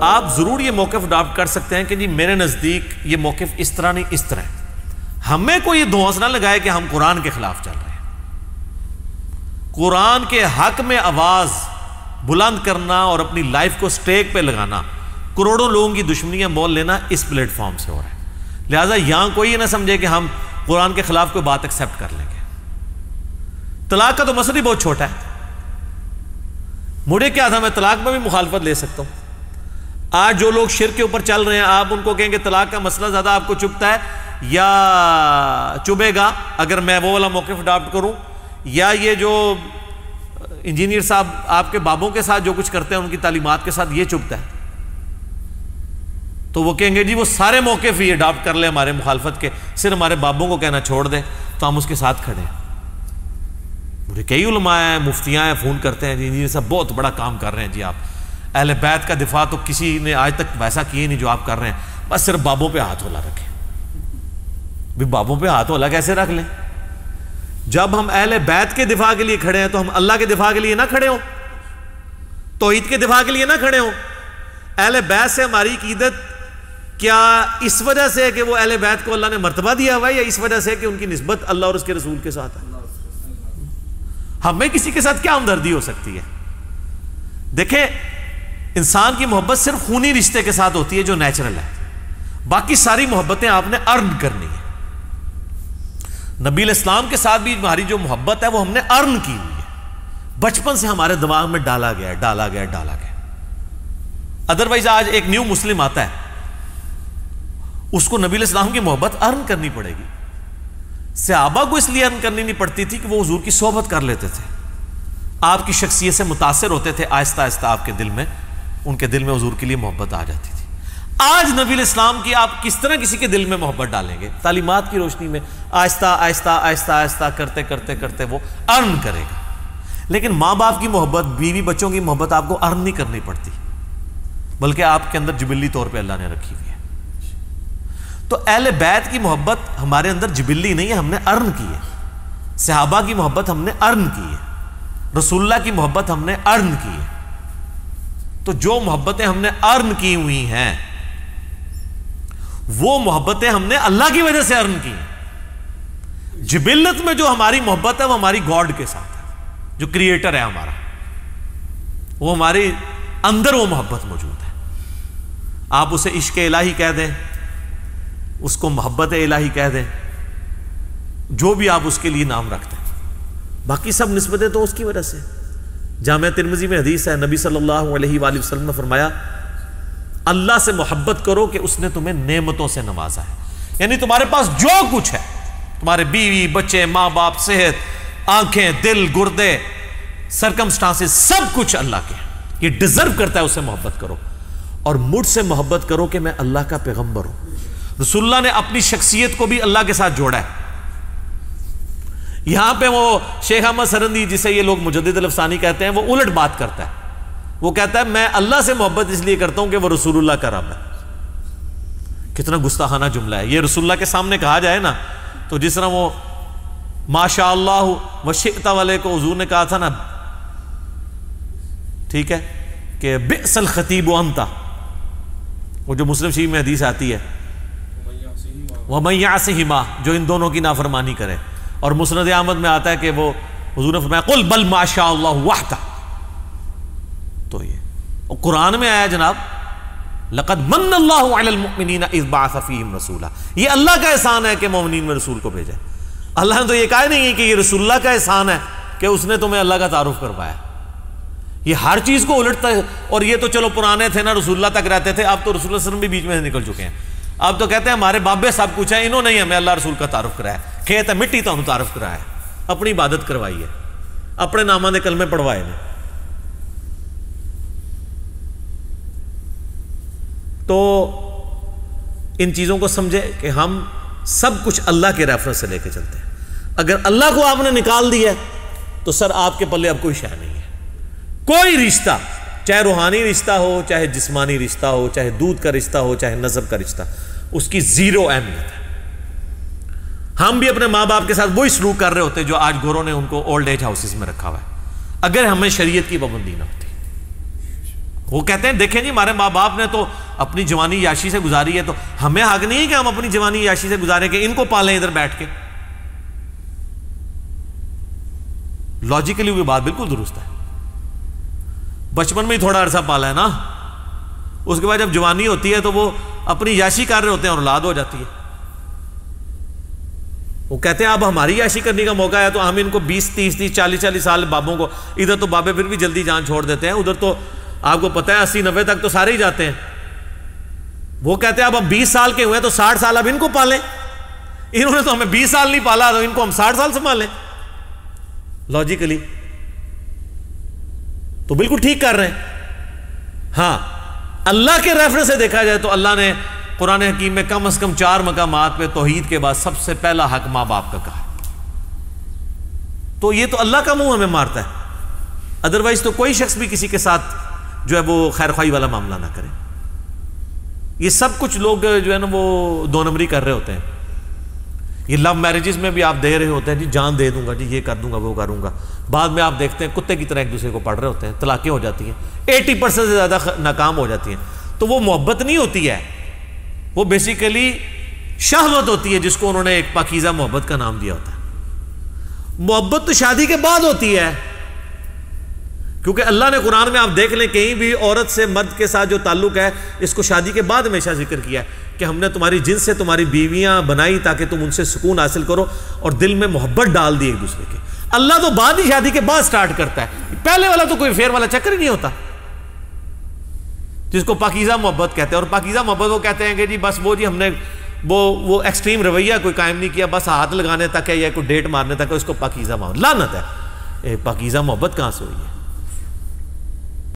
آپ ضرور یہ موقف اڈاپٹ کر سکتے ہیں کہ جی میرے نزدیک یہ موقف اس طرح نہیں، اس طرح ہمیں کوئی دھوس نہ لگائے کہ ہم قرآن کے خلاف چل رہے ہیں۔ قرآن کے حق میں آواز بلند کرنا اور اپنی لائف کو سٹیک پہ لگانا، کروڑوں لوگوں کی دشمنیاں مول لینا اس پلیٹ فارم سے ہو رہا ہے۔ لہٰذا یہاں کوئی یہ نہ سمجھے کہ ہم قرآن کے خلاف کوئی بات ایکسیپٹ کر لیں گے۔ طلاق کا تو مسئلہ ہی بہت چھوٹا ہے۔ مجھے کیا تھا؟ میں طلاق میں بھی مخالفت لے سکتا ہوں۔ آج جو لوگ شر کے اوپر چل رہے ہیں، آپ ان کو کہیں گے طلاق کا مسئلہ زیادہ آپ کو چپتا ہے یا چبے گا؟ اگر میں وہ والا موقف اڈاپٹ کروں، یا یہ جو انجینئر صاحب آپ کے بابوں کے ساتھ جو کچھ کرتے ہیں، ان کی تعلیمات کے ساتھ یہ چپتا ہے۔ تو وہ کہیں گے جی وہ سارے موقع ہی اڈاپٹ کر لیں ہمارے مخالفت کے۔ صرف ہمارے بابوں کو کہنا چھوڑ دیں، تو ہم اس کے ساتھ کھڑے ہیں۔ مجھے کئی علماء ہیں مفتیاں ہیں، فون کرتے ہیں جی انجینئر صاحب بہت بڑا کام کر رہے ہیں جی آپ۔ اہل بیت کا دفاع تو کسی نے آج تک ویسا کیے نہیں جو آپ کر رہے ہیں۔ بس صرف بابوں پہ ہاتھ ہولا رکھیں۔ بھی بابوں پہ ہاتھ ہولا کیسے رکھ لیں؟ جب ہم اہل بیت کے دفاع کے لیے کھڑے ہیں تو ہم اللہ کے دفاع کے لیے نہ کھڑے ہوں۔ توحید کے دفاع کے لیے نہ کھڑے ہوں۔ اہل بیت سے ہماری عقیدت کیا اس وجہ سے کہ وہ اہل بیت کو اللہ نے مرتبہ دیا ہوا ہے یا اس وجہ سے کہ ان کی نسبت اللہ اور اس کے رسول کے ساتھ ہے؟ ہاں، ہمیں کسی کے ساتھ کیا ہمدردی ہو سکتی ہے؟ دیکھیں، انسان کی محبت صرف خونی رشتے کے ساتھ ہوتی ہے جو نیچرل ہے۔ باقی ساری محبتیں آپ نے ارن کرنی ہے نبی الاسلام کے ساتھ بھی ہماری جو محبت ہے، وہ ہم نے ارن کی ہوئی ہے۔ بچپن سے ہمارے دماغ میں ڈالا گیا ڈالا گیا ڈالا گیا ادروائز آج ایک نیو مسلم آتا ہے۔ اس کو نبی الاسلام کی محبت ارن کرنی پڑے گی۔ صحابہ کو اس لیے ارن کرنی نہیں پڑتی تھی کہ وہ حضور کی صحبت کر لیتے تھے۔ آپ کی شخصیت سے متاثر ہوتے تھے، آہستہ آہستہ آپ کے دل میں، ان کے دل میں حضور کے لیے محبت آ جاتی تھی۔ آج نبی الاسلام کی آپ کس طرح کسی کے دل میں محبت ڈالیں گے؟ تعلیمات کی روشنی میں آہستہ آہستہ آہستہ آہستہ کرتے کرتے کرتے وہ ارن کرے گا۔ لیکن ماں باپ کی محبت، بیوی بچوں کی محبت آپ کو ارن نہیں کرنی پڑتی، بلکہ آپ کے اندر جبلی طور پہ اللہ نے رکھی ہوئی۔ ہے تو اہل بیت کی محبت ہمارے اندر جبلی نہیں ہے، ہم نے ارن کی ہے۔ صحابہ کی محبت ہم نے ارن کی ہے۔ رسول اللہ کی محبت ہم نے ارن کی ہے۔ تو جو محبتیں ہم نے ارن کی ہوئی ہیں، وہ محبتیں ہم نے اللہ کی وجہ سے ارن کی ہیں۔ جبلت میں جو ہماری محبت ہے، وہ ہماری گاڈ کے ساتھ ہے۔ جو کریٹر ہے ہمارا۔ وہ ہمارے اندر وہ محبت موجود ہے۔ آپ اسے عشق الہی کہہ دیں۔ اس کو محبت الہی کہہ دیں۔ جو بھی آپ اس کے لیے نام رکھتے ہیں۔ باقی سب نسبتیں تو اس کی وجہ سے۔ جامعہ ترمزی میں حدیث ہے، نبی صلی اللہ علیہ وآلہ وسلم نے فرمایا، اللہ سے محبت کرو کہ اس نے تمہیں نعمتوں سے نوازا ہے۔ یعنی تمہارے پاس جو کچھ ہے، تمہارے بیوی، بچے، ماں باپ، صحت، آنکھیں، دل، گردے سرکمسٹانس سب کچھ اللہ کے یہ ڈیزرو کرتا ہے اسے محبت کرو۔ اور مجھ سے محبت کرو کہ میں اللہ کا پیغمبر ہوں۔ رسول اللہ نے اپنی شخصیت کو بھی اللہ کے ساتھ جوڑا ہے۔ یہاں پہ وہ شیخ احمد سرندی جسے یہ لوگ مجدد الفسانی کہتے ہیں، وہ الٹ بات کرتا ہے۔ وہ کہتا ہے، میں اللہ سے محبت اس لیے کرتا ہوں کہ وہ رسول اللہ کا رب ہے۔ کتنا گستاخانہ جملہ ہے۔ یہ رسول اللہ کے سامنے کہا جائے نا، تو جس طرح وہ ماشاء اللہ وشتا والے کو حضور نے کہا تھا نا، ٹھیک ہے، کہ بسل خطیب انتا وہ جو مسلم شریف میں حدیث آتی ہے۔ وہ میاں سے ہما جو ان دونوں کی نافرمانی کرے۔ اور مسند احمد میں آتا ہے کہ وہ حضور نے فرمایا، قل بل ماشاء اللہ وحدہ تو یہ۔ اور قرآن میں آیا جناب، لقد من اللہ علی المؤمنین اذ بعث فیہم رسولا۔ یہ اللہ کا احسان ہے کہ مومنین میں رسول کو بھیجا اللہ نے تو یہ کہا نہیں ہے کہ یہ رسول اللہ کا احسان ہے کہ اس نے تمہیں اللہ کا تعارف کروایا یہ ہر چیز کو الٹتا ہے۔ اور یہ تو چلو پرانے تھے نا، رسول اللہ تک رہتے تھے، اب تو رسول اللہ علیہ وسلم بھی بیچ میں سے نکل چکے ہیں۔ اب تو کہتے ہیں ہمارے بابے سب کچھ ہیں، انہوں نے ہمیں اللہ رسول کا تعارف کرایا۔ کھیت ہے، مٹی تو ہم تعارف کرایا۔ اپنی عبادت کروائی ہے۔ اپنے نامہ نے کلمے پڑھوائے نے۔ تو ان چیزوں کو سمجھے کہ ہم سب کچھ اللہ کے ریفرنس سے لے کے چلتے ہیں۔ اگر اللہ کو آپ نے نکال دیا تو سر آپ کے پلے اب کوئی شہ نہیں ہے۔ کوئی رشتہ چاہے روحانی رشتہ ہو، چاہے جسمانی رشتہ ہو، چاہے دودھ کا رشتہ ہو، چاہے نظر کا رشتہ، اس کی زیرو اہمیت ہے۔ ہم بھی اپنے ماں باپ کے ساتھ وہی سلوک کر رہے ہوتے جو آج گوروں نے ان کو اولڈ ایج ہاؤسز میں رکھا ہوا ہے۔ اگر ہمیں شریعت کی پابندی نہ ہوتی۔ وہ کہتے ہیں، دیکھیں جی ہمارے ماں باپ نے تو اپنی جوانی یاشی سے گزاری ہے تو ہمیں حق نہیں ہے کہ ہم اپنی جوانی یاشی سے گزارے کہ ان کو پالیں ادھر بیٹھ کے۔ لاجیکلی وہ بات بالکل درست ہے۔ بچپن میں ہی تھوڑا عرصہ پالا ہے نا؟ اس کے بعد جب جوانی ہوتی ہے تو وہ اپنی یاشی کر رہے ہوتے ہیں اور اولاد ہو جاتی ہے۔ وہ کہتے ہیں، اب ہماری یاشی کرنے کا موقع ہے تو ہم ان کو بیس، تیس تیس، چالیس چالیس سال بابوں کو، ادھر تو بابے پھر بھی جلدی جان چھوڑ دیتے ہیں، ادھر تو آپ کو پتا ہے، اسی نوے تک تو سارے ہی جاتے ہیں۔ وہ کہتے ہیں، اب ہم بیس سال کے ہوئے تو ساٹھ سال اب ان کو پالیں۔ انہوں نے تو ہمیں بیس سال نہیں پالا تو ان کو ہم ساٹھ سال سنبھالیں۔ لاجیکلی تو بالکل ٹھیک کر رہے ہیں۔ ہاں اللہ کے ریفرنس سے دیکھا جائے تو اللہ نے قرآن حکیم میں کم از کم چار مقامات پہ توحید کے بعد سب سے پہلا حق ماں باپ کا کہا۔ تو یہ تو اللہ کا منہ ہمیں مارتا ہے۔ ادروائز تو کوئی شخص بھی کسی کے ساتھ جو ہے وہ خیر خواہی والا معاملہ نہ کرے۔ یہ سب کچھ لوگ جو ہے نا وہ دو نمبری کر رہے ہوتے ہیں۔ یہ لو میرجز میں بھی آپ دے رہے ہوتے ہیں جی جان دے دوں گا جی یہ کر دوں گا، وہ کروں گا۔ بعد میں آپ دیکھتے ہیں کتے کی طرح ایک دوسرے کو پڑھ رہے ہوتے ہیں، طلاقیں ہو جاتی ہیں۔ ایٹی پرسینٹ سے زیادہ ناکام ہو جاتی ہیں۔ تو وہ محبت نہیں ہوتی ہے۔ وہ بیسیکلی شہوت ہوتی ہے، جس کو انہوں نے ایک پاکیزہ محبت کا نام دیا ہوتا ہے۔ محبت تو شادی کے بعد ہوتی ہے۔ کیونکہ اللہ نے قرآن میں آپ دیکھ لیں کہیں بھی عورت سے مرد کے ساتھ جو تعلق ہے، اس کو شادی کے بعد ہمیشہ ذکر کیا ہے کہ ہم نے تمہاری جن سے تمہاری بیویاں بنائی تاکہ تم ان سے سکون حاصل کرو اور دل میں محبت ڈال دی ایک دوسرے کے۔ اللہ تو بعد ہی شادی کے بعد سٹارٹ کرتا ہے۔ پہلے والا تو کوئی فیر والا چکر ہی نہیں ہوتا۔ جس کو پاکیزہ محبت کہتے ہیں، اور پاکیزہ محبت وہ کہتے ہیں کہ جی بس وہ جی ہم نے وہ وہ ایکسٹریم رویہ کوئی قائم نہیں کیا، بس ہاتھ لگانے تک ہے یا کوئی ڈیٹ مارنے تک ہے، اس کو پاکیزہ محبت۔ لانت ہے۔ پاکیزہ محبت کہاں سے ہوئی ہے؟